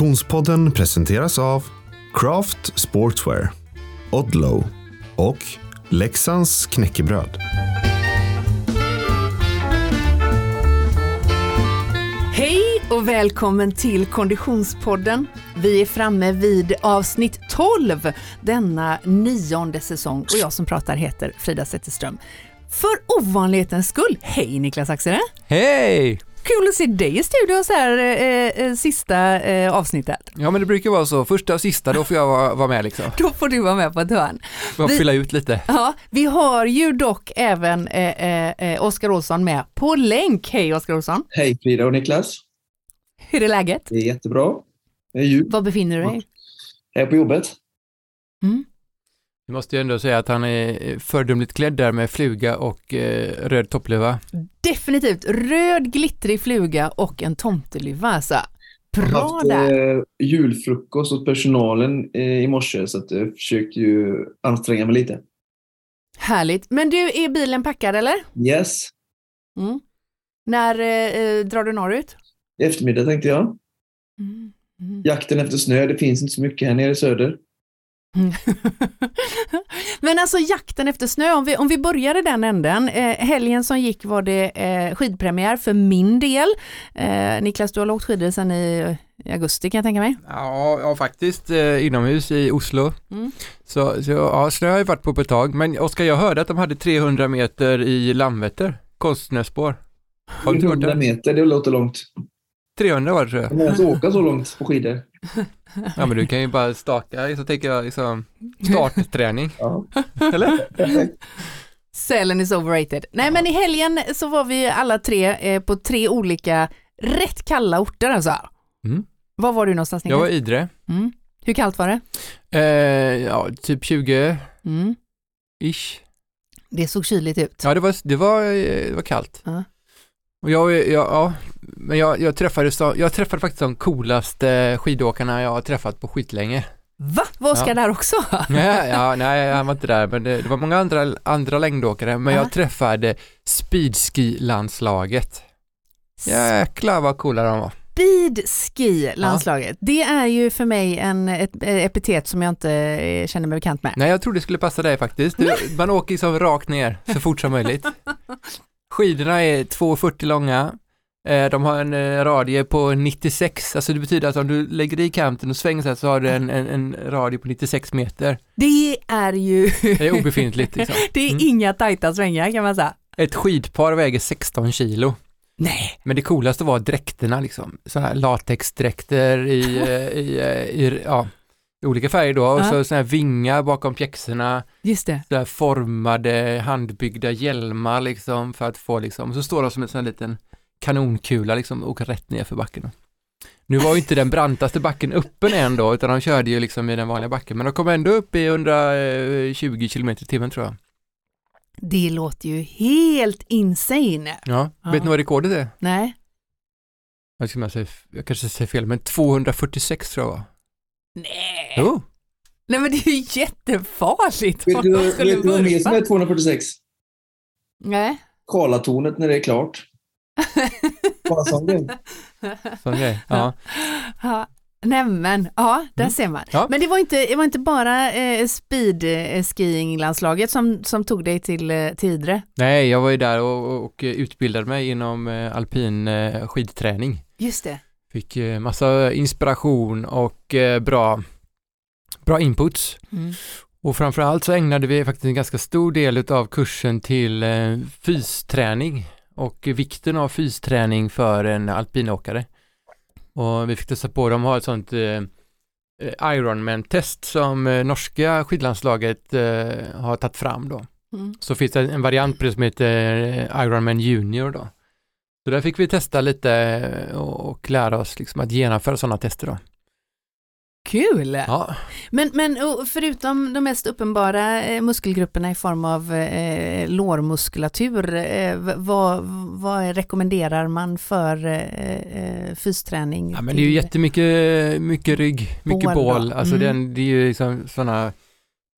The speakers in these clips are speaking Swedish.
Konditionspodden presenteras av Craft Sportswear, Odlow och Leksands knäckebröd. Hej och välkommen till Konditionspodden. Vi är framme vid avsnitt 12 denna nionde säsong och jag som pratar heter Frida Zetterström. För ovanlighetens skull, hej Niklas Axelsen! Hej! Kul att se dig i studion så här eh, eh, sista eh, avsnittet. Ja men det brukar vara så, första och sista då får jag vara, vara med liksom. Då får du vara med på ett hörn. Får Vi- fylla ut lite. Ja, vi har ju dock även eh, eh, eh, Oskar Olsson med på länk. Hej Oskar Olsson! Hej Frida och Niklas. Hur är läget? Det är jättebra. Det är jul. Var befinner du dig? Jag är på jobbet. Mm. Vi måste ju ändå säga att han är fördumligt klädd där med fluga och eh, röd toppluva. Definitivt röd glittrig fluga och en tomteluva alltså. Jag har Bra haft där! eh, julfrukost åt personalen eh, i morse så att jag försökte ju anstränga mig lite. Härligt. Men du, är bilen packad eller? Yes. Mm. När eh, eh, drar du norrut? I eftermiddag tänkte jag. Mm. Mm. Jakten efter snö, det finns inte så mycket här nere i söder. Men alltså jakten efter snö, om vi, om vi börjar i den änden. Eh, helgen som gick var det eh, skidpremiär för min del. Eh, Niklas, du har åkt skidor sedan i, i augusti kan jag tänka mig. Ja, ja faktiskt eh, inomhus i Oslo. Mm. Så, så ja, snö har jag varit på på ett tag. Men Oskar, jag hörde att de hade 300 meter i Landvetter, konstsnöspår. Har du inte hört 100 det? meter, det låter långt. 300 var det tror Jag menar att åka så långt på skidor. Ja men du kan ju bara staka, så tänker jag liksom startträning, Ja. eller? Sälen is overrated. Nej men i helgen så var vi alla tre eh, på tre olika rätt kalla orter alltså. Mm. Var var du någonstans Jag var i Idre, Mm. Hur kallt var det? eh, ja typ 20 Mm. ish. Det såg kyligt ut. Ja, det var, det var, eh, det var kallt. Ja. Och jag, jag, ja, men jag, jag, träffade, jag träffade faktiskt de coolaste skidåkarna jag har träffat på skitlänge. Va? Var Oskar Ja. där också? ja, ja, nej, han var inte där, men det, det var många andra, andra längdåkare, men Ja. jag träffade speedski-landslaget. Jäklar vad coola de var. Speedski-landslaget. Det är ju för mig en, ett epitet som jag inte eh, känner mig bekant med. Nej, jag trodde det skulle passa dig faktiskt. Du, man åker liksom rakt ner så fort som möjligt. Skidorna är 2,40 långa. Eh, De har en eh, radie på 96, alltså det betyder att om du lägger i kanten och svänger så här så har du en, en, en radie på 96 meter. Det är ju Det är obefintligt liksom. det är Mm. inga tajta svängar kan man säga. Ett skidpar väger 16 kilo. Nej. Men det coolaste var dräkterna liksom. Sådana här latexdräkter i, eh, i, eh, i, ja, i olika färger då. Och så sådana här vingar bakom pjäxorna. Just det. här formade, handbyggda hjälmar liksom för att få liksom, så står de som en sån här liten kanonkula liksom och åker rätt ner för backen. Nu var ju inte den brantaste backen öppen än då, utan de körde ju liksom i den vanliga backen, men de kom ändå upp i 120 km i timmen tror jag. Det låter ju helt insane. Ja, Ja. vet ni vad rekordet är? Nej. Jag, ska säga, jag kanske säger fel, men 246 tror jag var. Nej. Jo, Nej men det är ju jättefarligt. Vet du, vet vad mer som är 246? Nej. Karlatornet när det är klart. Bara sån grej. sån grej. Ja. Ja. Nämen, ja, där Mm. ser man. Ja. Men det var inte, det var inte bara eh, speed-skiing-landslaget som, som tog dig till, eh, till Idre. Nej, jag var ju där och, och utbildade mig inom eh, alpin eh, skidträning. Just det. Fick eh, massa inspiration och eh, bra, bra inputs. Mm. Och framförallt så ägnade vi faktiskt en ganska stor del av kursen till eh, fysträning och vikten av fysträning för en alpinåkare. Och vi fick testa på, de har ett sånt Ironman-test som norska skidlandslaget har tagit fram då. Mm. Så finns det en variant på det som heter Ironman Junior då. Så där fick vi testa lite och, lära oss liksom att genomföra sådana tester då. Kul! Ja, Men, men förutom de mest uppenbara eh, muskelgrupperna i form av eh, lårmuskulatur, eh, vad, vad rekommenderar man för eh, eh, fysträning? ja men det är ju jättemycket mycket rygg, mycket Bål bål. Alltså Mm. den, det är ju liksom sådana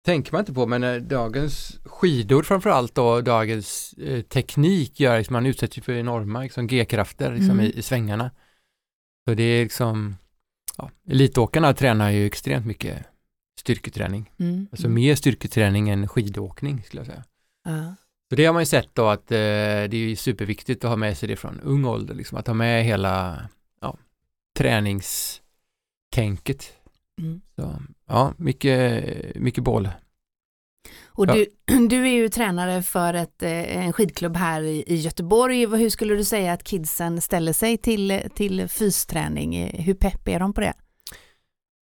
tänker man inte på, men eh, dagens skidor framförallt då, dagens eh, teknik gör liksom, man utsätter ju för enorma liksom, G-krafter liksom, Mm. i, i svängarna. Så det är liksom, ja, elitåkarna tränar ju extremt mycket styrketräning. Mm. Alltså mer styrketräning än skidåkning skulle jag säga. Ja. Så det har man ju sett då att eh, det är superviktigt att ha med sig det från ung ålder, liksom, att ha med hela ja, träningstänket. Mm. Så, ja, mycket, mycket boll. Och Ja. du, du är ju tränare för ett, eh, en skidklubb här i, i Göteborg. Hur skulle du säga att kidsen ställer sig till, till fysträning? Hur pepp är de på det?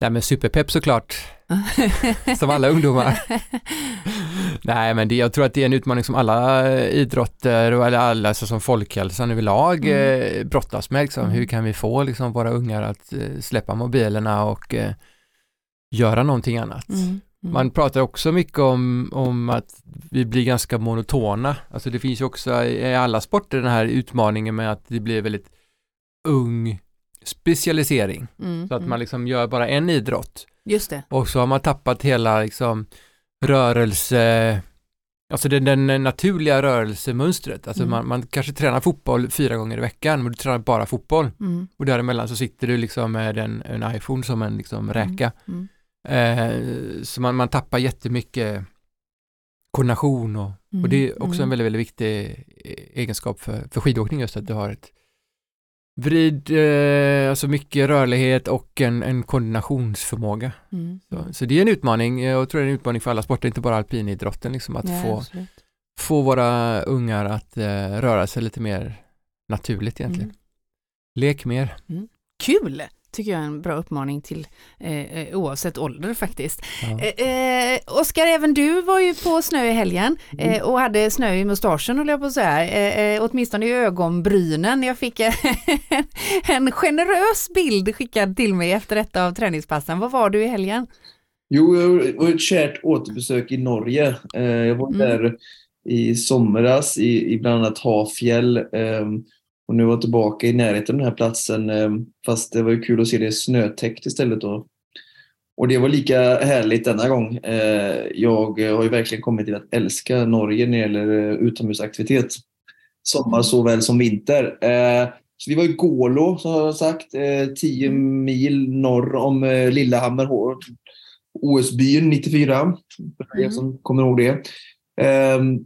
Nej men superpepp såklart, som alla ungdomar. Nej men det, jag tror att det är en utmaning som alla eh, idrotter och eller alla alltså som folkhälsan överlag Mm. eh, brottas med. Liksom. Mm. Hur kan vi få liksom, våra ungar att eh, släppa mobilerna och eh, göra någonting annat? Mm. Mm. Man pratar också mycket om, om att vi blir ganska monotona. Alltså det finns ju också i i alla sporter den här utmaningen med att det blir väldigt ung specialisering. Mm. Så att Mm. man liksom gör bara en idrott Just det. och så har man tappat hela liksom rörelse, alltså den, den naturliga rörelsemönstret. Alltså Mm. man, man kanske tränar fotboll fyra gånger i veckan men du tränar bara fotboll Mm. och däremellan så sitter du liksom med en, en iPhone som en liksom räka. Mm. Eh, så man, man tappar jättemycket koordination och, och det är också en Mm. väldigt, väldigt viktig eh, egenskap för, för skidåkning just att du har ett vrid, eh, alltså mycket rörlighet och en, en koordinationsförmåga. Mm. Så, så det är en utmaning, eh, jag tror det är en utmaning för alla sporter, inte bara alpinidrotten, liksom att Ja, få, absolut. få våra ungar att eh, röra sig lite mer naturligt egentligen. Mm. Lek mer. Kul! Tycker jag är en bra uppmaning till eh, eh, oavsett ålder faktiskt. Ja. Eh, eh, Oskar, även du var ju på snö i helgen eh, och hade snö i mustaschen höll jag på att säga, eh, eh, åtminstone i ögonbrynen. Jag fick en, en generös bild skickad till mig efter ett av träningspassen. Vad var du i helgen? Jo, jag var ett kärt återbesök i Norge. Jag var Mm. där i somras i, i bland annat Hafjäll. eh, Och nu var jag tillbaka i närheten av den här platsen. eh, Fast det var ju kul att se det snötäckt istället då. Och det var lika härligt denna gång. Eh, Jag har ju verkligen kommit till att älska Norge när det gäller eh, utomhusaktivitet. Sommar Mm. såväl som vinter. Så vi var i Gålå, som jag sagt, eh, 10 mil norr om eh, Lillehammer. OS-byn 94, för er Mm. som kommer ihåg det.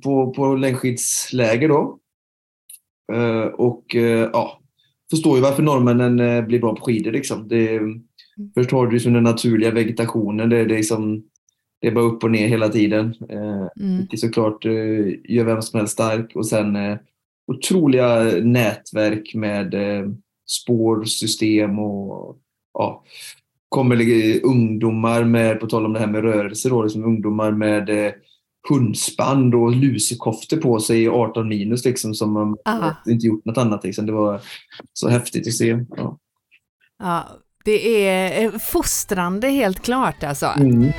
På, på längdskidsläger då. Eh, Och eh, ja, förstår ju varför norrmännen eh, blir bra på skidor. Liksom. Det, först har du liksom den naturliga vegetationen. Det, det, är liksom, det är bara upp och ner hela tiden. Mm. vilket såklart gör vem som helst stark. Och sen otroliga nätverk med spårsystem och ja, kommer det ungdomar med, på tal om det här med rörelse, då, liksom ungdomar med hundspann och lusekoftor på sig i 18 minus liksom, som man Aha. inte gjort något annat. Liksom. Det var så häftigt att se. Ja. Ja, det är eh, fostrande helt klart alltså. Mm.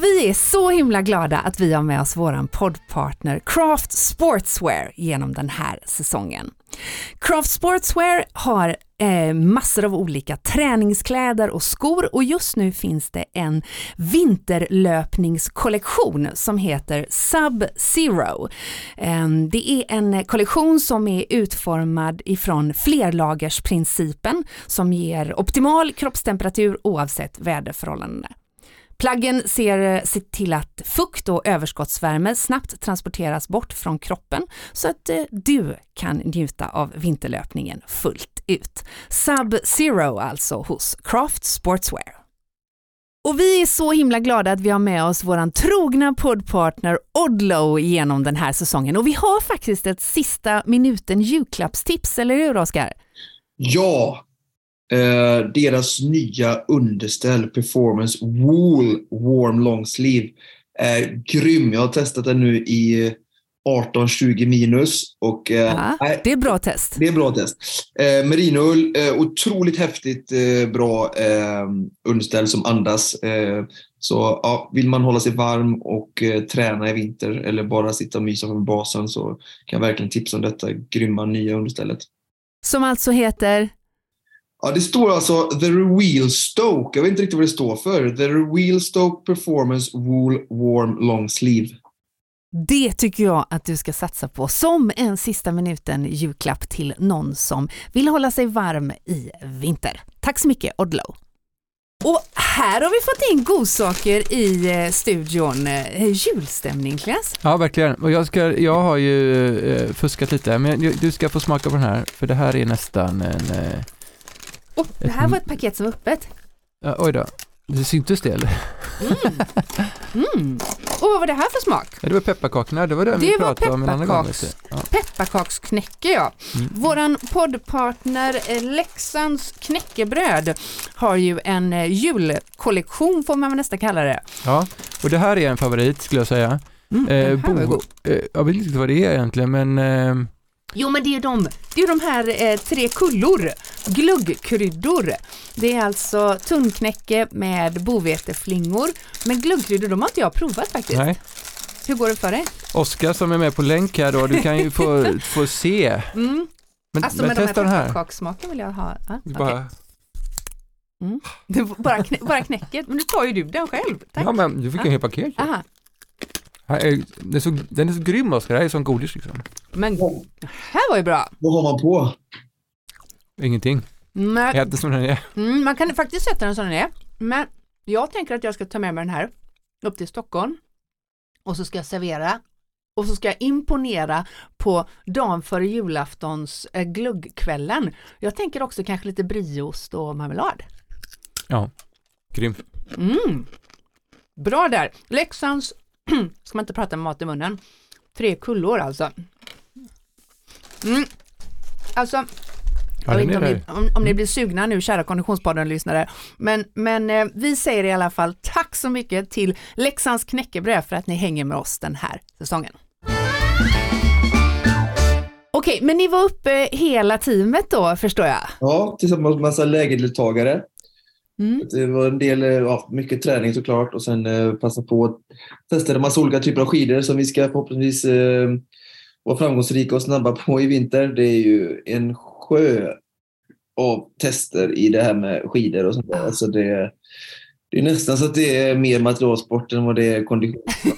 Och vi är så himla glada att vi har med oss våran poddpartner Craft Sportswear genom den här säsongen. Craft Sportswear har eh, massor av olika träningskläder och skor och just nu finns det en vinterlöpningskollektion som heter Sub Zero. Eh, det är en kollektion som är utformad ifrån flerlagersprincipen som ger optimal kroppstemperatur oavsett väderförhållanden. Plaggen ser, eh, ser till att fukt och överskottsvärme snabbt transporteras bort från kroppen så att eh, du kan njuta av vinterlöpningen fullt ut. Sub-Zero alltså hos Craft Sportswear. Och vi är så himla glada att vi har med oss våran trogna poddpartner Odlo genom den här säsongen och vi har faktiskt ett sista minuten julklappstips, eller hur Oskar? Ja! Eh, deras nya underställ Performance Wool Warm Long Sleeve är grym. Jag har testat den nu i 18-20 minus. Och, eh, Ja, nej, det är bra test. det är bra test. Eh, Merinoull, eh, otroligt häftigt eh, bra eh, underställ som andas. Eh, så ja, vill man hålla sig varm och träna i vinter eller bara sitta och mysa på basen så kan jag verkligen tipsa om detta grymma nya understället. Som alltså heter Ja, det står alltså The Real Stoke. Jag vet inte riktigt vad det står för. The Real Stoke Performance Wool Warm Long Sleeve. Det tycker jag att du ska satsa på som en sista minuten julklapp till någon som vill hålla sig varm i vinter. Tack så mycket Odlo! Och här har vi fått in godsaker i eh, studion. Eh, Julstämning Klas. Ja, verkligen. Och jag, ska, jag har ju eh, fuskat lite, men du- du ska få smaka på den här, för det här är nästan en... Oh, det här var ett paket som var öppet. ja, oj då, det syntes det eller? Mm. Och vad var det här för smak? Ja, det var pepparkakorna, det var det, vi Det var pratade om en annan gång. Ja. Pepparkaksknäcke ja. Mm. Våran poddpartner eh, Leksands knäckebröd har ju en eh, julkollektion får man väl nästan kalla det. ja, och det här är en favorit skulle jag säga. Mm, Eh, bo- eh, jag vet inte vad det är egentligen, men eh, Jo men det är ju de, det är de här eh, tre kullor, gluggkryddor. Det är alltså tunnknäcke med boveteflingor. Men gluggkryddor, de har inte jag provat faktiskt. nej. Hur går det för dig? Oskar som är med på länk här då, du kan ju få, få se. Mm. Men, Alltså men med testa den här. pepparkakssmaken vill jag ha. Okej. Bara, Du får bara, knä, bara knäcket, men nu tar ju du den själv. Tack. ja men du fick en hel paket. Aha. Den, är så, den är så grym Oskar, det här är som godis liksom. Men det här var ju bra. Vad har man på? Ingenting, Men, ät det som den är. mm, man kan faktiskt sätta den som den är. Men jag tänker att jag ska ta med mig den här upp till Stockholm och så ska jag servera och så ska jag imponera på dagen före julaftons eh, gluggkvällen. Jag tänker också kanske lite brieost och marmelad. Ja, grym. Mm. Bra där. Leksands, ska man inte prata med mat i munnen, tre kullor alltså. Mm. Alltså, Ja, jag vet inte om ni, om, om ni blir sugna nu, kära Konditionspodden-lyssnare. Men, men eh, vi säger i alla fall tack så mycket till Leksands knäckebröd för att ni hänger med oss den här säsongen. Okej, men ni var uppe hela teamet då, förstår jag? Ja, tillsammans med massa lägerdeltagare. Mm. Det var en del, eh, ja, mycket träning såklart och sen eh, passa på att testa en massa olika typer av skidor som vi ska förhoppningsvis eh, vara framgångsrika och snabba på i vinter. Det är ju en sjö av tester i det här med skidor och sånt där. Alltså det, det är nästan så att det är mer materialsport än vad det är kondition.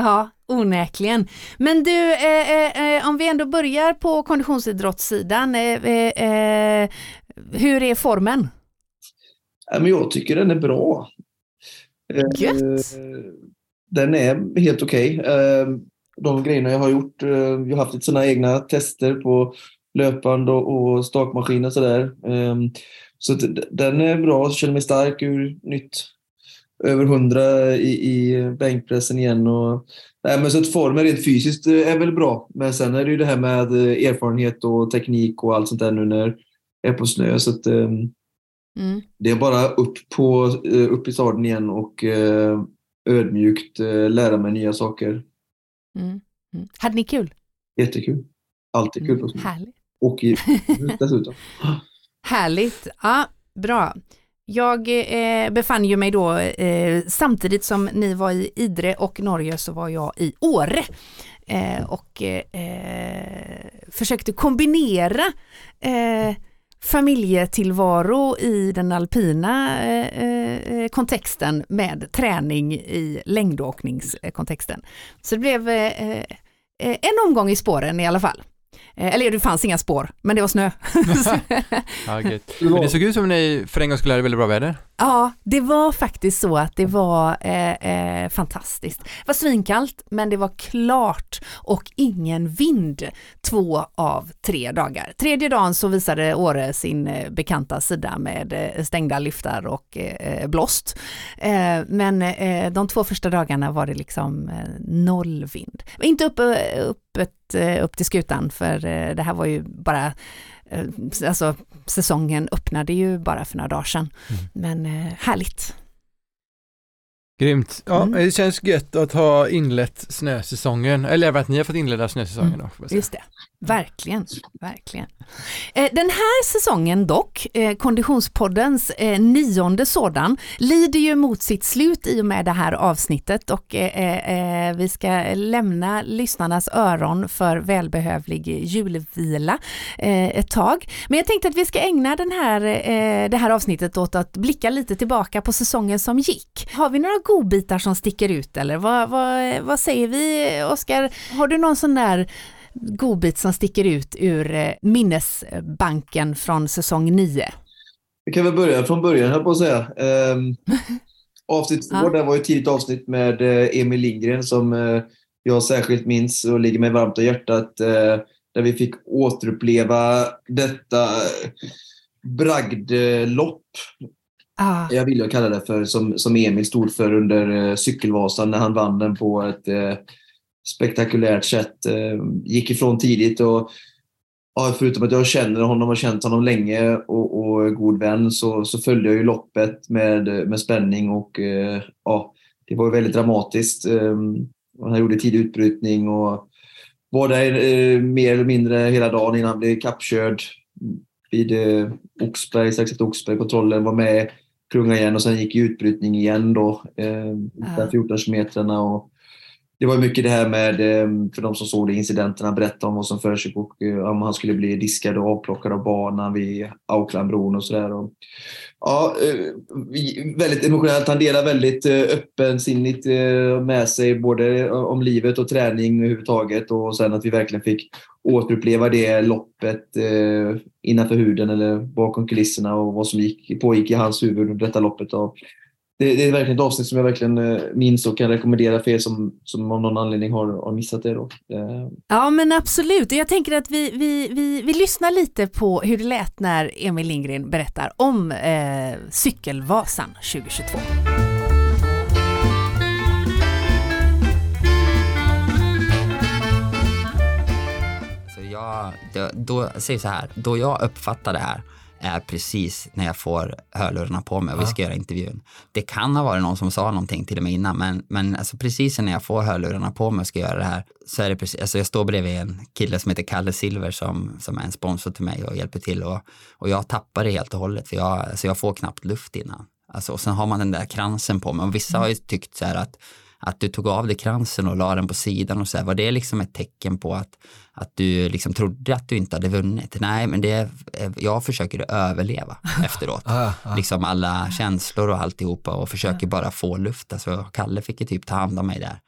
Ja, onekligen. Men du, eh, eh, eh, om vi ändå börjar på konditionsidrottssidan, eh, eh, hur är formen? Men jag tycker den är bra. Eh, Gött. Den är helt okej. Eh, De grejerna jag har gjort, eh, jag har haft lite sådana egna tester på löpband och, stakmaskin och sådär. Eh, Så den är bra, jag känner mig stark ur nytt. Över 100 i, i bänkpressen igen. Och, nej, men så att formen rent fysiskt eh, är väl bra. Men sen är det ju det här med eh, erfarenhet och teknik och allt sånt där nu när jag är på snö. Så att, ehm, Mm. det är bara upp, på, eh, upp i staden igen och eh, ödmjukt eh, lära mig nya saker. Mm. Mm. Hade ni kul? Jättekul. Alltid kul på snö. Härligt. Och i, dessutom. Härligt. Ja, bra. Jag eh, befann ju mig då eh, samtidigt som ni var i Idre och Norge så var jag i Åre. Eh, och försökte kombinera familjetillvaro i den alpina eh, eh, kontexten med träning i längdåkningskontexten. Så det blev eh, eh, en omgång i spåren i alla fall. Eh, Eller det fanns inga spår, men det var snö. Ja. Men det såg ut som ni för en gång skulle ha väldigt bra väder. Ja, det var faktiskt så att det var eh, eh, fantastiskt. Det var svinkallt, men det var klart och ingen vind två av tre dagar. Tredje dagen så visade Åre sin eh, bekanta sida med eh, stängda lyftar och eh, blåst. Eh, men eh, de två första dagarna var det liksom eh, noll vind. Inte upp, eh, upp, eh, upp till skutan, för eh, det här var ju bara eh, Alltså säsongen öppnade ju bara för några dagar sedan. Men eh, härligt. Grymt. Ja, Mm. det känns gött att ha inlett snösäsongen, eller att ni har fått inleda snösäsongen Mm. säga. Just det, verkligen, verkligen. Eh, den här säsongen dock, eh, Konditionspoddens eh, nionde sådan, lider ju mot sitt slut i och med det här avsnittet och vi ska lämna lyssnarnas öron för välbehövlig julvila ett tag. Men jag tänkte att vi ska ägna den här, det här avsnittet åt att blicka lite tillbaka på säsongen som gick. Har vi några godbitar som sticker ut eller vad, vad, vad säger vi Oskar? Har du någon sån där godbit som sticker ut ur eh, minnesbanken från säsong 9? Vi kan väl börja från början, här på att säga. Um, avsnitt två, ja. det var ett tidigt avsnitt med uh, Emil Lindgren som uh, jag särskilt minns och ligger mig varmt om hjärtat. Där vi fick återuppleva detta bragdlopp. Ah. Jag vill jag kalla det för, som, som Emil stod för under cykelvasan när han vann den på ett spektakulärt sätt. Eh, gick ifrån tidigt och ja, förutom att jag känner honom och känt honom länge och, och är god vän så, så följde jag ju loppet med, med spänning och eh, ja, det var väldigt dramatiskt. Ehm, han gjorde tidig utbrytning och var där eh, mer eller mindre hela dagen innan han blev kappkörd vid Oxberg, strax efter Oxberg-kontrollen, var med, klunga igen och sen gick i utbrytning igen då, eh, 14 kilometrarna. Och, det var mycket det här med, ehm, för de som såg det, incidenterna, berätta om vad som försiggick, och eh, om han skulle bli diskad och avplockad av banan vid Aucklandbron och sådär. Ja, eh, väldigt emotionellt. Han delar väldigt eh, öppensinnigt med sig både om livet och träning överhuvudtaget och sen att vi verkligen fick återuppleva det loppet innanför huden eller bakom kulisserna och vad som gick, pågick i hans huvud under detta loppet. Och det, det, är verkligen ett avsnitt som jag verkligen eh, minns och kan rekommendera för er som, som av någon anledning har, har missat det. Då. Eh, ja men absolut, jag tänker att vi, vi, vi, vi lyssnar lite på hur det lät när Emil Lindgren berättar om eh, Cykelvasan 2022. Så jag, då, då, säg så här, då jag uppfattar det här är precis när jag får hörlurarna på mig och vi ska göra intervjun. Det kan ha varit någon som sa någonting till mig innan, men, men alltså precis när jag får hörlurarna på mig och ska göra det här så är det precis, alltså jag står bredvid en kille som heter Kalle Silver som, som är en sponsor till mig och hjälper till och, och jag tappar det helt och hållet för jag, alltså jag får knappt luft innan. Alltså, och sen har man den där kransen på mig och vissa har ju tyckt så här att att du tog av dig kransen och la den på sidan och så här, var det liksom ett tecken på att, att du liksom trodde att du inte hade vunnit? Nej, men det, jag försöker överleva efteråt. ah, ah. Liksom alla känslor och alltihopa och försöker bara få luft. Alltså, Kalle fick ju typ ta hand om mig där.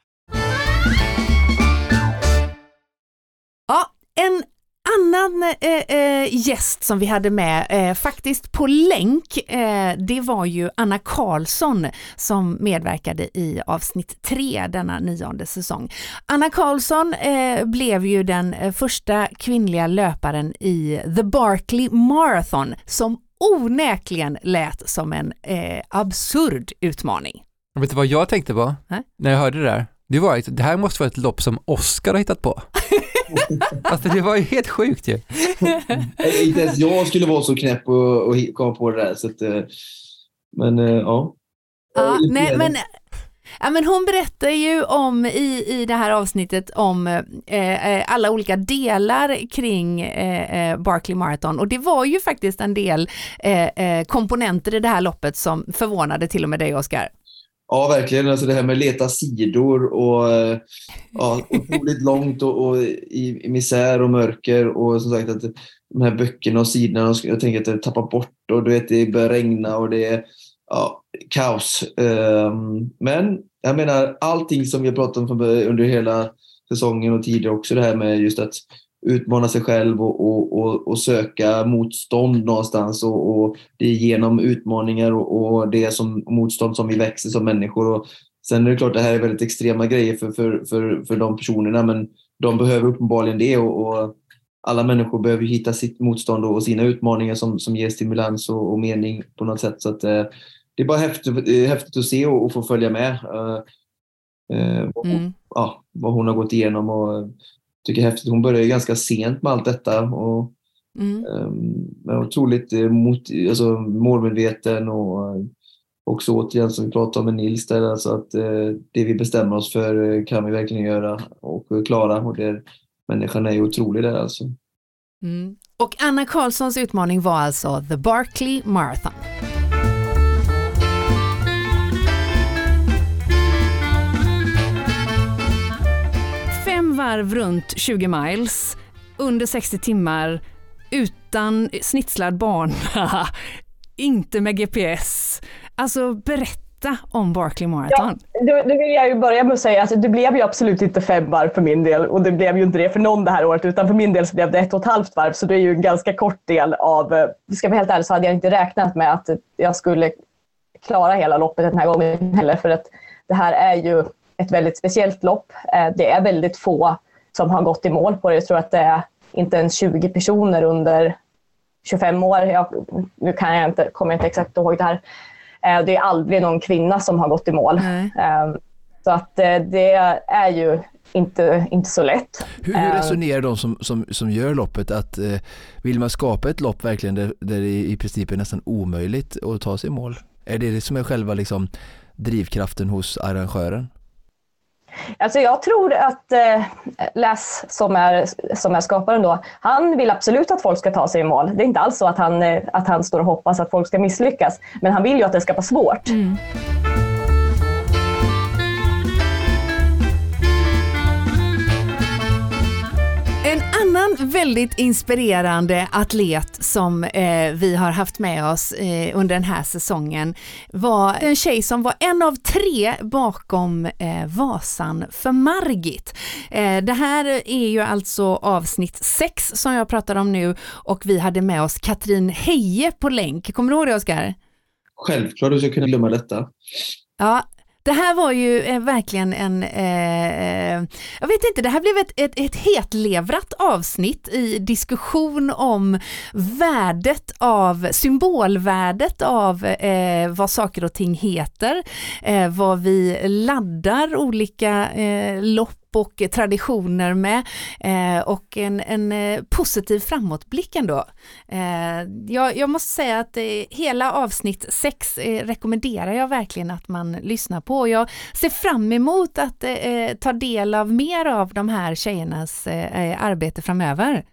Ja, en annan eh, eh, gäst som vi hade med, eh, faktiskt på länk, eh, det var ju Anna Karlsson som medverkade i avsnitt tre denna nionde säsong. Anna Karlsson eh, blev ju den första kvinnliga löparen i The Barkley Marathon som onekligen lät som en absurd utmaning. vet du vad jag tänkte på när jag hörde det där? Det var att det här måste vara ett lopp som Oscar har hittat på. Alltså det var ju helt sjukt ju. Inte ens jag skulle vara så knäpp och, och komma på det där. Så att, eh, men eh, ja. Ja, nej, men, ja, men hon berättar ju om i, i det här avsnittet om eh, eh alla olika delar kring eh, Barkley Marathon och det var ju faktiskt en del eh, komponenter i det här loppet som förvånade till och med dig Oskar. Ja, verkligen. Alltså det här med att leta sidor och eh, ja, otroligt långt och, och i, i, misär och mörker och som sagt att de här böckerna och sidorna, jag tänker att det tappar bort och du vet, det börjar regna och det är ja, kaos. Um, men jag menar allting som vi har pratat om under hela säsongen och tidigare också det här med just att utmana sig själv och, och, och, och söka motstånd någonstans. Och, och, det är genom utmaningar och, och det som motstånd som vi växer som människor. Och sen är det klart, det här är väldigt extrema grejer för, för, för, för de personerna, men de behöver uppenbarligen det. Och, och alla människor behöver hitta sitt motstånd och sina utmaningar som, som ger stimulans och, och mening på något sätt. Så att, eh, det är bara häftigt, eh, häftigt att se och, och få följa med. Eh, eh, mm. ja, vad hon har gått igenom. Och, tycker är häftigt. Hon började ganska sent med allt detta. Och, mm. um, otroligt eh, mot, alltså, målmedveten och uh, också återigen som vi pratade om med Nils där, alltså att uh, det vi bestämmer oss för uh, kan vi verkligen göra och klara. Och det, människan är ju otrolig där alltså. Mm. Och Anna Karlssons utmaning var alltså The Barkley Marathon. Varv runt 20 miles, under 60 timmar, utan snitslad bana, inte med GPS. Alltså berätta om Barkley Marathon. Ja, då, då vill jag ju börja med att säga att alltså, det blev ju absolut inte fem varv för min del och det blev ju inte det för någon det här året utan för min del så blev det ett och ett halvt varv så det är ju en ganska kort del av, eh, ska vara helt ärlig så hade jag inte räknat med att jag skulle klara hela loppet den här gången heller för att det här är ju ett väldigt speciellt lopp. Eh, det är väldigt få som har gått i mål på det. Jag tror att det är inte ens 20 personer under 25 år. Jag, nu kan jag inte, kommer jag inte exakt ihåg det här. Eh, det är aldrig någon kvinna som har gått i mål. Nej. Eh, så att det är ju inte, inte så lätt. Hur, hur resonerar de som, som, som gör loppet? Att Vill man skapa ett lopp verkligen där, där det i princip är nästan omöjligt att ta sig i mål? Är det det som är själva liksom, drivkraften hos arrangören? Alltså jag tror att eh, Les, som är, som är skaparen då, han vill absolut att folk ska ta sig i mål. Det är inte alls så att han, eh, att han står och hoppas att folk ska misslyckas, men han vill ju att det ska vara svårt. Mm. Annan väldigt inspirerande atlet som eh, vi har haft med oss eh, under den här säsongen var en tjej som var en av tre bakom eh, Vasan för Margit. Eh, det här är ju alltså avsnitt 6 som jag pratar om nu och vi hade med oss Katrin Heje på länk. Kommer du ihåg det Oskar? Självklart, du ska kunna glömma detta. Ja, det här var ju eh, verkligen en, eh, jag vet inte, det här blev ett, ett, ett hetlevrat avsnitt i diskussion om värdet av, symbolvärdet av eh, vad saker och ting heter, eh, vad vi laddar olika eh, lopp och traditioner med eh, och en, en eh, positiv framåtblick ändå. Eh, jag, jag, måste säga att eh, hela avsnitt 6 eh, rekommenderar jag verkligen att man lyssnar på. Jag ser fram emot att eh, eh, ta del av mer av de här tjejernas eh, arbete framöver.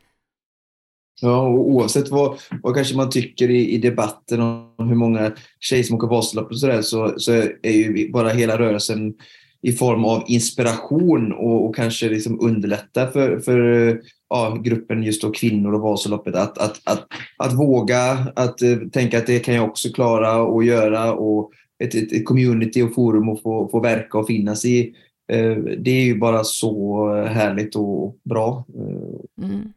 Ja, och oavsett vad, vad kanske man tycker i, i debatten om hur många tjejer som åker Vasaloppet och sådär så, så är ju bara hela rörelsen i form av inspiration och, och kanske liksom underlätta för, för ja, gruppen just då kvinnor och Vasaloppet att, att, att, att våga att uh, tänka att det kan jag också klara och göra och ett, ett, ett community och forum att få, få verka och finnas i. Uh, det är ju bara så härligt och bra. Mm.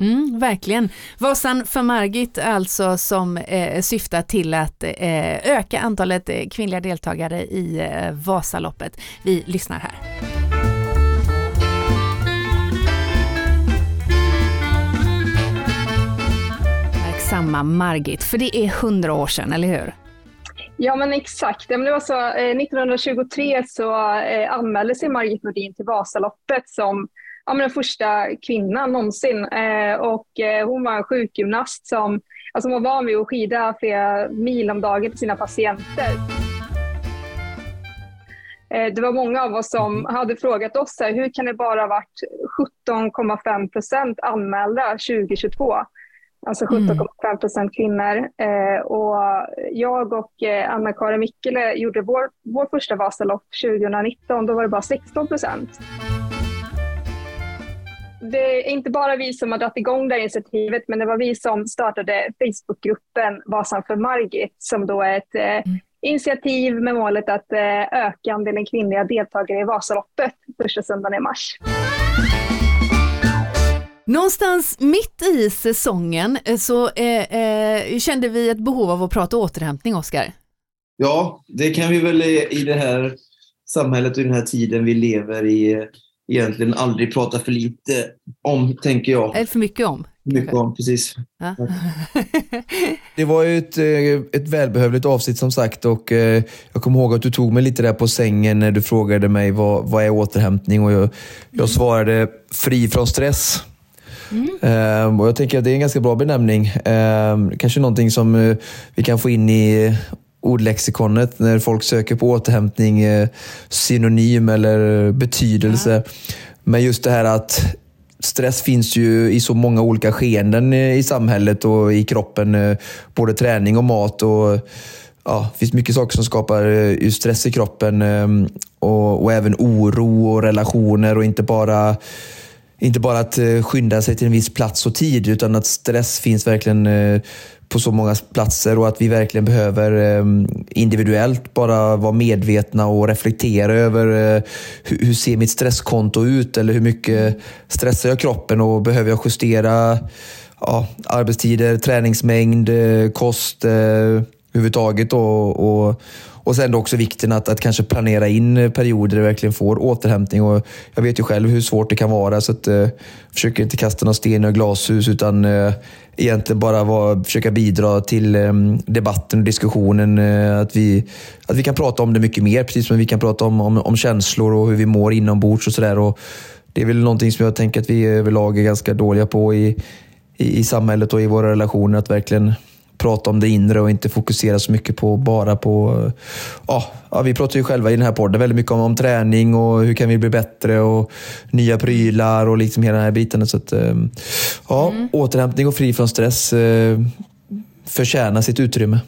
Mm, verkligen. Vasan för Margit alltså som eh, syftar till att eh, öka antalet eh, kvinnliga deltagare i eh, Vasaloppet. Vi lyssnar här. Verksamma Margit, för det är hundra år sedan, eller hur? Ja men exakt. Det var så, eh, 1923 så eh, anmälde sig Margit Nordin till Vasaloppet som ja, men den första kvinnan någonsin. Eh, och eh, hon var en sjukgymnast som alltså, var van vid att skida flera mil om dagen till sina patienter. Eh, det var många av oss som mm. hade frågat oss här, hur kan det bara ha varit 17,5 procent anmälda 2022? Alltså 17,5 procent kvinnor. Och jag och Anna-Karin Mikkele gjorde vår, vår första Vasalopp 2019. Då var det bara 16 procent det är inte bara vi som har dragit igång det här initiativet, men det var vi som startade Facebookgruppen Vasan för Margit, som då är ett eh, mm. initiativ med målet att eh, öka andelen kvinnliga deltagare i Vasaloppet första söndagen i mars. Någonstans mitt i säsongen eh, så eh, eh, kände vi ett behov av att prata återhämtning, Oskar. Ja, det kan vi väl i det här samhället och i den här tiden vi lever i egentligen aldrig prata för lite om, tänker jag. Eller för mycket om. Mycket om, precis. Ja. det var ju ett, eh, ett välbehövligt avsnitt som sagt och eh, jag kommer ihåg att du tog mig lite där på sängen när du frågade mig vad, vad är återhämtning och jag, jag svarade fri från stress. Mm. Um, och Jag tänker att det är en ganska bra benämning. Um, kanske någonting som uh, vi kan få in i ordlexikonet när folk söker på återhämtning, eh, synonym eller betydelse. Ja. Men just det här att stress finns ju i så många olika skeenden i samhället och i kroppen. Eh, både träning och mat. och ja, Det finns mycket saker som skapar eh, stress i kroppen och, och även oro och relationer och inte bara inte bara att skynda sig till en viss plats och tid, utan att stress finns verkligen på så många platser och att vi verkligen behöver ehm, individuellt bara vara medvetna och reflektera över eh, hur, hur ser mitt stresskonto ut eller hur mycket stressar jag kroppen och behöver jag justera ja, arbetstider, träningsmängd, eh, kost eh, överhuvudtaget och, och och sen också vikten att, att kanske planera in perioder där du verkligen får återhämtning. Och jag vet ju själv hur svårt det kan vara så att, eh, försöker inte kasta någon sten i glashus utan eh, egentligen bara var, försöka bidra till eh, debatten och diskussionen. Eh, att, vi, att vi kan prata om det mycket mer, precis som vi kan prata om, om, om känslor och hur vi mår inombords och sådär. Det är väl någonting som jag tänker att vi överlag är ganska dåliga på i, i, i samhället och i våra relationer. Att verkligen prata om det inre och inte fokusera så mycket på bara på... Ja, ja, vi pratar ju själva i den här podden väldigt mycket om, om träning och hur kan vi bli bättre och nya prylar och liksom hela den här biten. Så att, ehm, ja, mm. återhämtning och fri från stress eh, förtjänar sitt utrymme.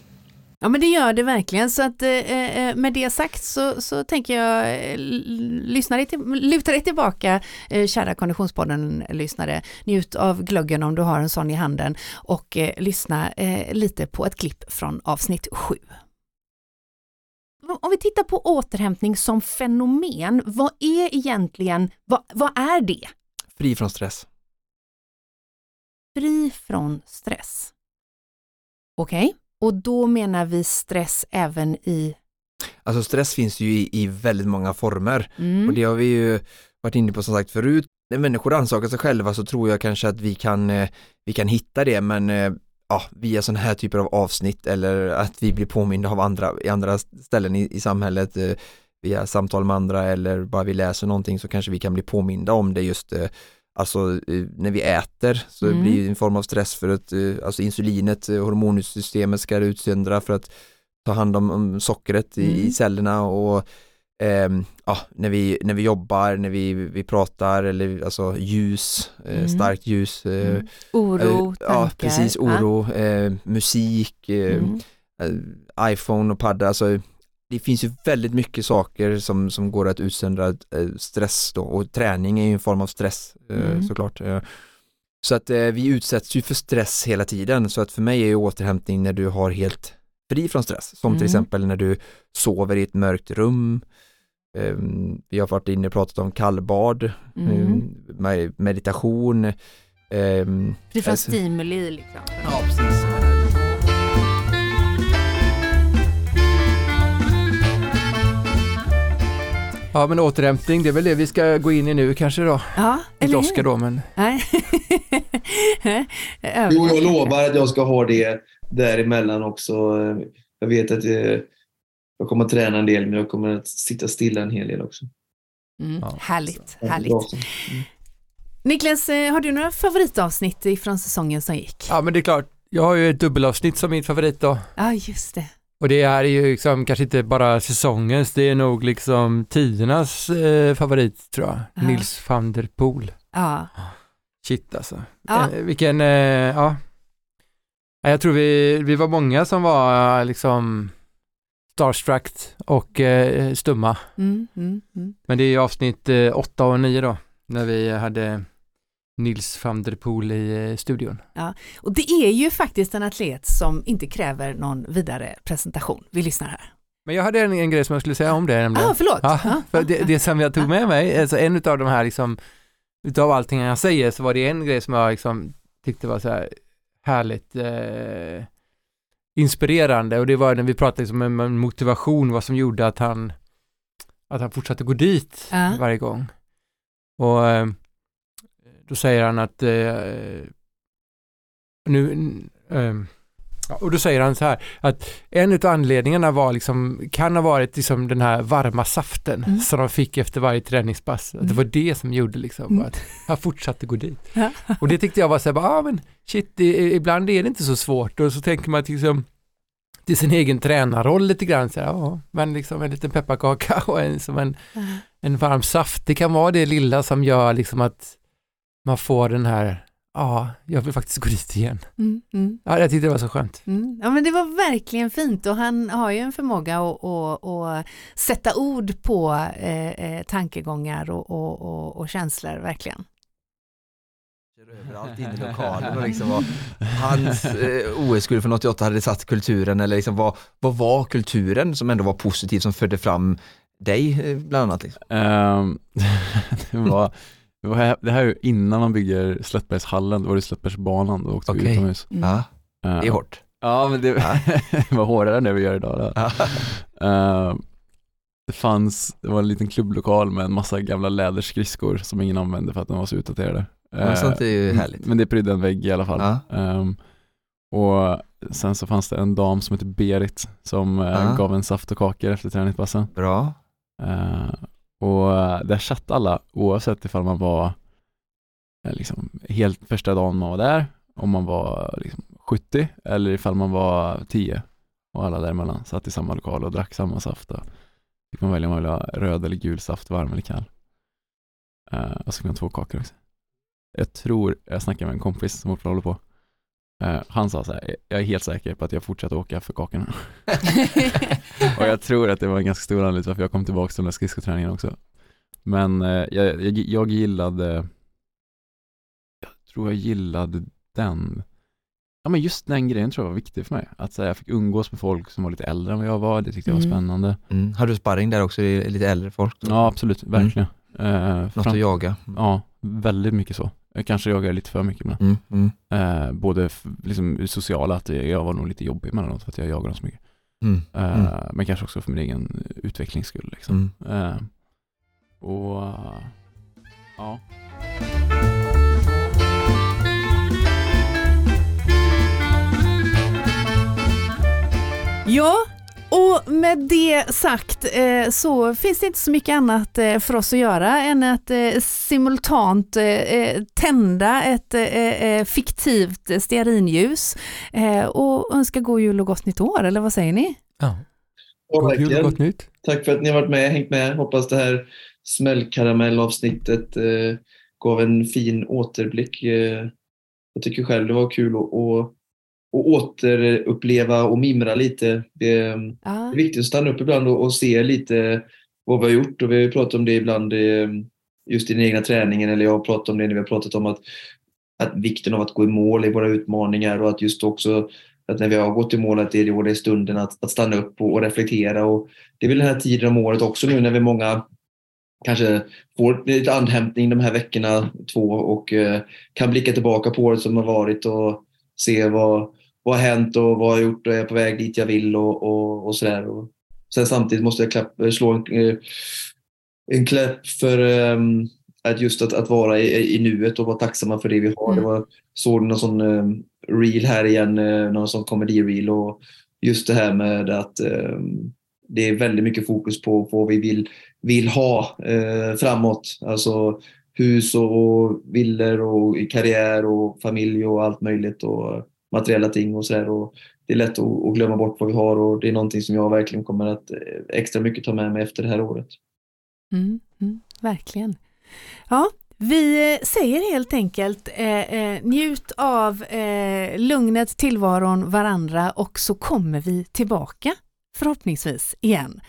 Ja men det gör det verkligen, så att eh, eh med det sagt så, så tänker jag eh, lyssna dig till, luta dig tillbaka, eh, kära Konditionspodden-lyssnare. Njut av glöggen om du har en sån i handen och eh, lyssna eh, lite på ett klipp från avsnitt 7. Om vi tittar på återhämtning som fenomen, vad är egentligen, vad, vad är det? Fri från stress. Fri från stress. Okej. Okay. Och då menar vi stress även i? Alltså stress finns ju i, i väldigt många former mm. och det har vi ju varit inne på som sagt förut. När människor ansakar sig själva så tror jag kanske att vi kan, eh, vi kan hitta det men eh, ja, via sådana här typer av avsnitt eller att vi blir påminda av andra i andra ställen i, i samhället eh, via samtal med andra eller bara vi läser någonting så kanske vi kan bli påminda om det just alltså eh, när vi äter så mm. blir det en form av stress för att eh, alltså insulinet, eh, hormonsystemet ska utsöndra för att ta hand om, sockret mm. i, cellerna och eh, ja, när, vi, när vi jobbar, när vi, vi pratar eller alltså ljus, eh, mm. starkt ljus. Eh, oro, tankar. Ja, precis, oro, ja. musik, mm. iPhone och padda, alltså det finns ju väldigt mycket saker som, som går att utsöndra eh, stress då och träning är ju en form av stress eh, mm. såklart. Eh. Så att vi utsätts ju för stress hela tiden så att för mig är ju återhämtning när du har helt fri från stress som mm. till exempel när du sover i ett mörkt rum. Ehm, vi har varit inne och pratat om kallbad, mm. Ehm, meditation. Ehm, fri från alltså, stimuli liksom. Ja, precis. Ja men återhämtning, det är väl det vi ska gå in i nu kanske då. Ja, Inte Oskar då men. Nej. jo, jag lovar att jag ska ha det däremellan också. Jag vet att jag, jag kommer att träna en del men jag kommer att sitta stilla en hel del också. Mm, ja. Härligt, härligt. Mm. Niklas, eh, har du några favoritavsnitt från säsongen som gick? Ja men det är klart, jag har ju ett dubbelavsnitt som min favorit då. Ja just det. Och det är ju liksom kanske inte bara säsongens, det är nog liksom tidernas eh, favorit tror jag. Ja. Nils van der Poel. Ja. Shit alltså. Ja. Eh, vilken, eh, ja. Jag tror vi, vi var många som var liksom starstruck och eh, stumma. Mm, mm, mm. Men det är ju avsnitt eh, 8 och 9 då, när vi hade Nils van der Poel i eh, studion. Ja, och det är ju faktiskt en atlet som inte kräver någon vidare presentation. Vi lyssnar här. Men jag hade en, en grej som jag skulle säga om det. Nämligen. Ah, förlåt. Ja, för det, det, som jag tog med mig, alltså en av de här liksom, utav allting jag säger så var det en grej som jag liksom tyckte var så här härligt eh, inspirerande och det var när vi pratade liksom om motivation, vad som gjorde att han att han fortsatte gå dit ja. varje gång. Och eh, då säger han att eh, nu, eh, och då säger han så här att en av anledningarna var liksom, kan ha varit liksom den här varma saften mm. som de fick efter varje träningspass. Mm. Att det var det som gjorde liksom mm. att jag fortsatte gå dit. Ja. Och det tyckte jag var så här, ah, men shit, det, ibland är det inte så svårt och så tänker man att liksom till sin egen tränarroll lite grann. Så här, ja, men liksom en liten pepparkaka och en, som en, en varm saft. Det kan vara det lilla som gör liksom att man får den här, ja, jag vill faktiskt gå dit igen. Mm, mm. Ja, jag tyckte det var så skönt. Mm. Ja, men det var verkligen fint och han har ju en förmåga att, att, att sätta ord på eh, eh, tankegångar och, och, och, och, känslor, verkligen. överallt inne i lokalen och liksom vad hans eh, OS-guld från 88 hade satt kulturen eller liksom vad, vad var kulturen som ändå var positiv som förde fram dig eh, bland annat? Liksom? Ehm, det, var, det, var, det här är ju innan man bygger Slättbergshallen, då var det Slättbergsbanan, då åkte vi Okej. utomhus. Mm. Ja, det är hårt. Ja, men det var hårdare än det vi gör idag. Ehm, det fanns, det var en liten klubblokal med en massa gamla läderskridskor som ingen använde för att de var så utdaterade. Ja, sånt är ju härligt. Men det prydde en vägg i alla fall. Ja. Ehm, och sen så fanns det en dam som hette Berit som eh, Ja. gav en saft och kakor efter träningspassen. Bra. Eh, och eh, där satt alla oavsett ifall man var eh, liksom, helt första dagen man var där, om man var liksom, 70 eller ifall man var 10 och alla däremellan satt i samma lokal och drack samma saft. Då. Fick man välja om man ville ha röd eller gul saft, varm eller kall. Uh, och så fick man två kakor också. Jag tror, jag snackade med en kompis som fortfarande håller på. Eh, han sa så här, jag är helt säker på att jag fortsätter åka för kakorna. och jag tror att det var en ganska stor anledning till varför jag kom tillbaka till den där skridskoträningen också. Men eh, jag, jag, jag gillade, jag tror jag gillade den, ja men just den grejen tror jag var viktig för mig. Att så här, jag fick umgås med folk som var lite äldre än vad jag var, det tyckte jag var Mm. spännande. Mm. Har du sparring där också, lite äldre folk? Ja absolut, verkligen. Eh, Något fram- att jaga? Ja, väldigt mycket så. Jag kanske jagar lite för mycket ibland. Mm. Mm. Eh, både liksom sociala, att jag var nog lite jobbig emellanåt för att jag jagar dem så mycket. Mm. Eh, Mm. Men kanske också för min egen utvecklings skull. Liksom. Mm. Eh, och eh, ja. Ja, och med det sagt eh, så finns det inte så mycket annat eh, för oss att göra än att eh, simultant tända ett fiktivt stearinljus eh, och önska god jul och gott nytt år, eller vad säger ni? Ja, God jul och gott nytt. Tack för att ni har varit med, hängt med. Hoppas det här smällkaramellavsnittet eh, gav en fin återblick. Eh, jag tycker själv det var kul att, att återuppleva och mimra lite. Det, Ja. det är viktigt att stanna upp ibland och, och se lite vad vi har gjort. Och vi har ju pratat om det ibland just i den egna träningen, eller jag har pratat om det när vi har pratat om att, att vikten av att gå i mål i våra utmaningar och att just också att när vi har gått i mål att det är det stunden att, att stanna upp och, och reflektera. Och det är väl den här tiden om året också nu när vi många kanske får lite andhämtning de här veckorna två och eh, kan blicka tillbaka på året som har varit och se vad, vad har hänt och vad jag har gjort och är på väg dit jag vill och, och, och sådär. Och sen samtidigt måste jag klapp, slå en, eh, en klapp för ehm, att just att, att vara i, i nuet och vara tacksamma för det vi har. Mm. Det var, såg någon sån um, reel här igen, eh, någon sån komedi-reel och just det här med att ehm, det är väldigt mycket fokus på, vad vi vill, vill ha eh, framåt. Alltså hus och villor och karriär och familj och allt möjligt och materiella ting och sådär. Och Det är lätt att, glömma bort vad vi har och det är någonting som jag verkligen kommer att eh, extra mycket ta med mig efter det här året. Mm, mm, verkligen. Ja, vi eh, säger helt enkelt eh, eh, njut av eh, lugnet, tillvaron, varandra och så kommer vi tillbaka förhoppningsvis igen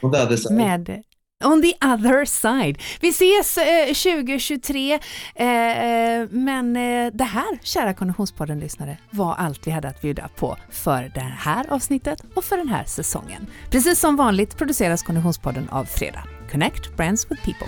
med On the other side. Vi ses eh, 2023 eh, eh, men eh, det här, kära Konditionspodden-lyssnare, var allt vi hade att bjuda på för det här avsnittet och för den här säsongen. Precis som vanligt produceras Konditionspodden av Fredag. Connect Brands with People.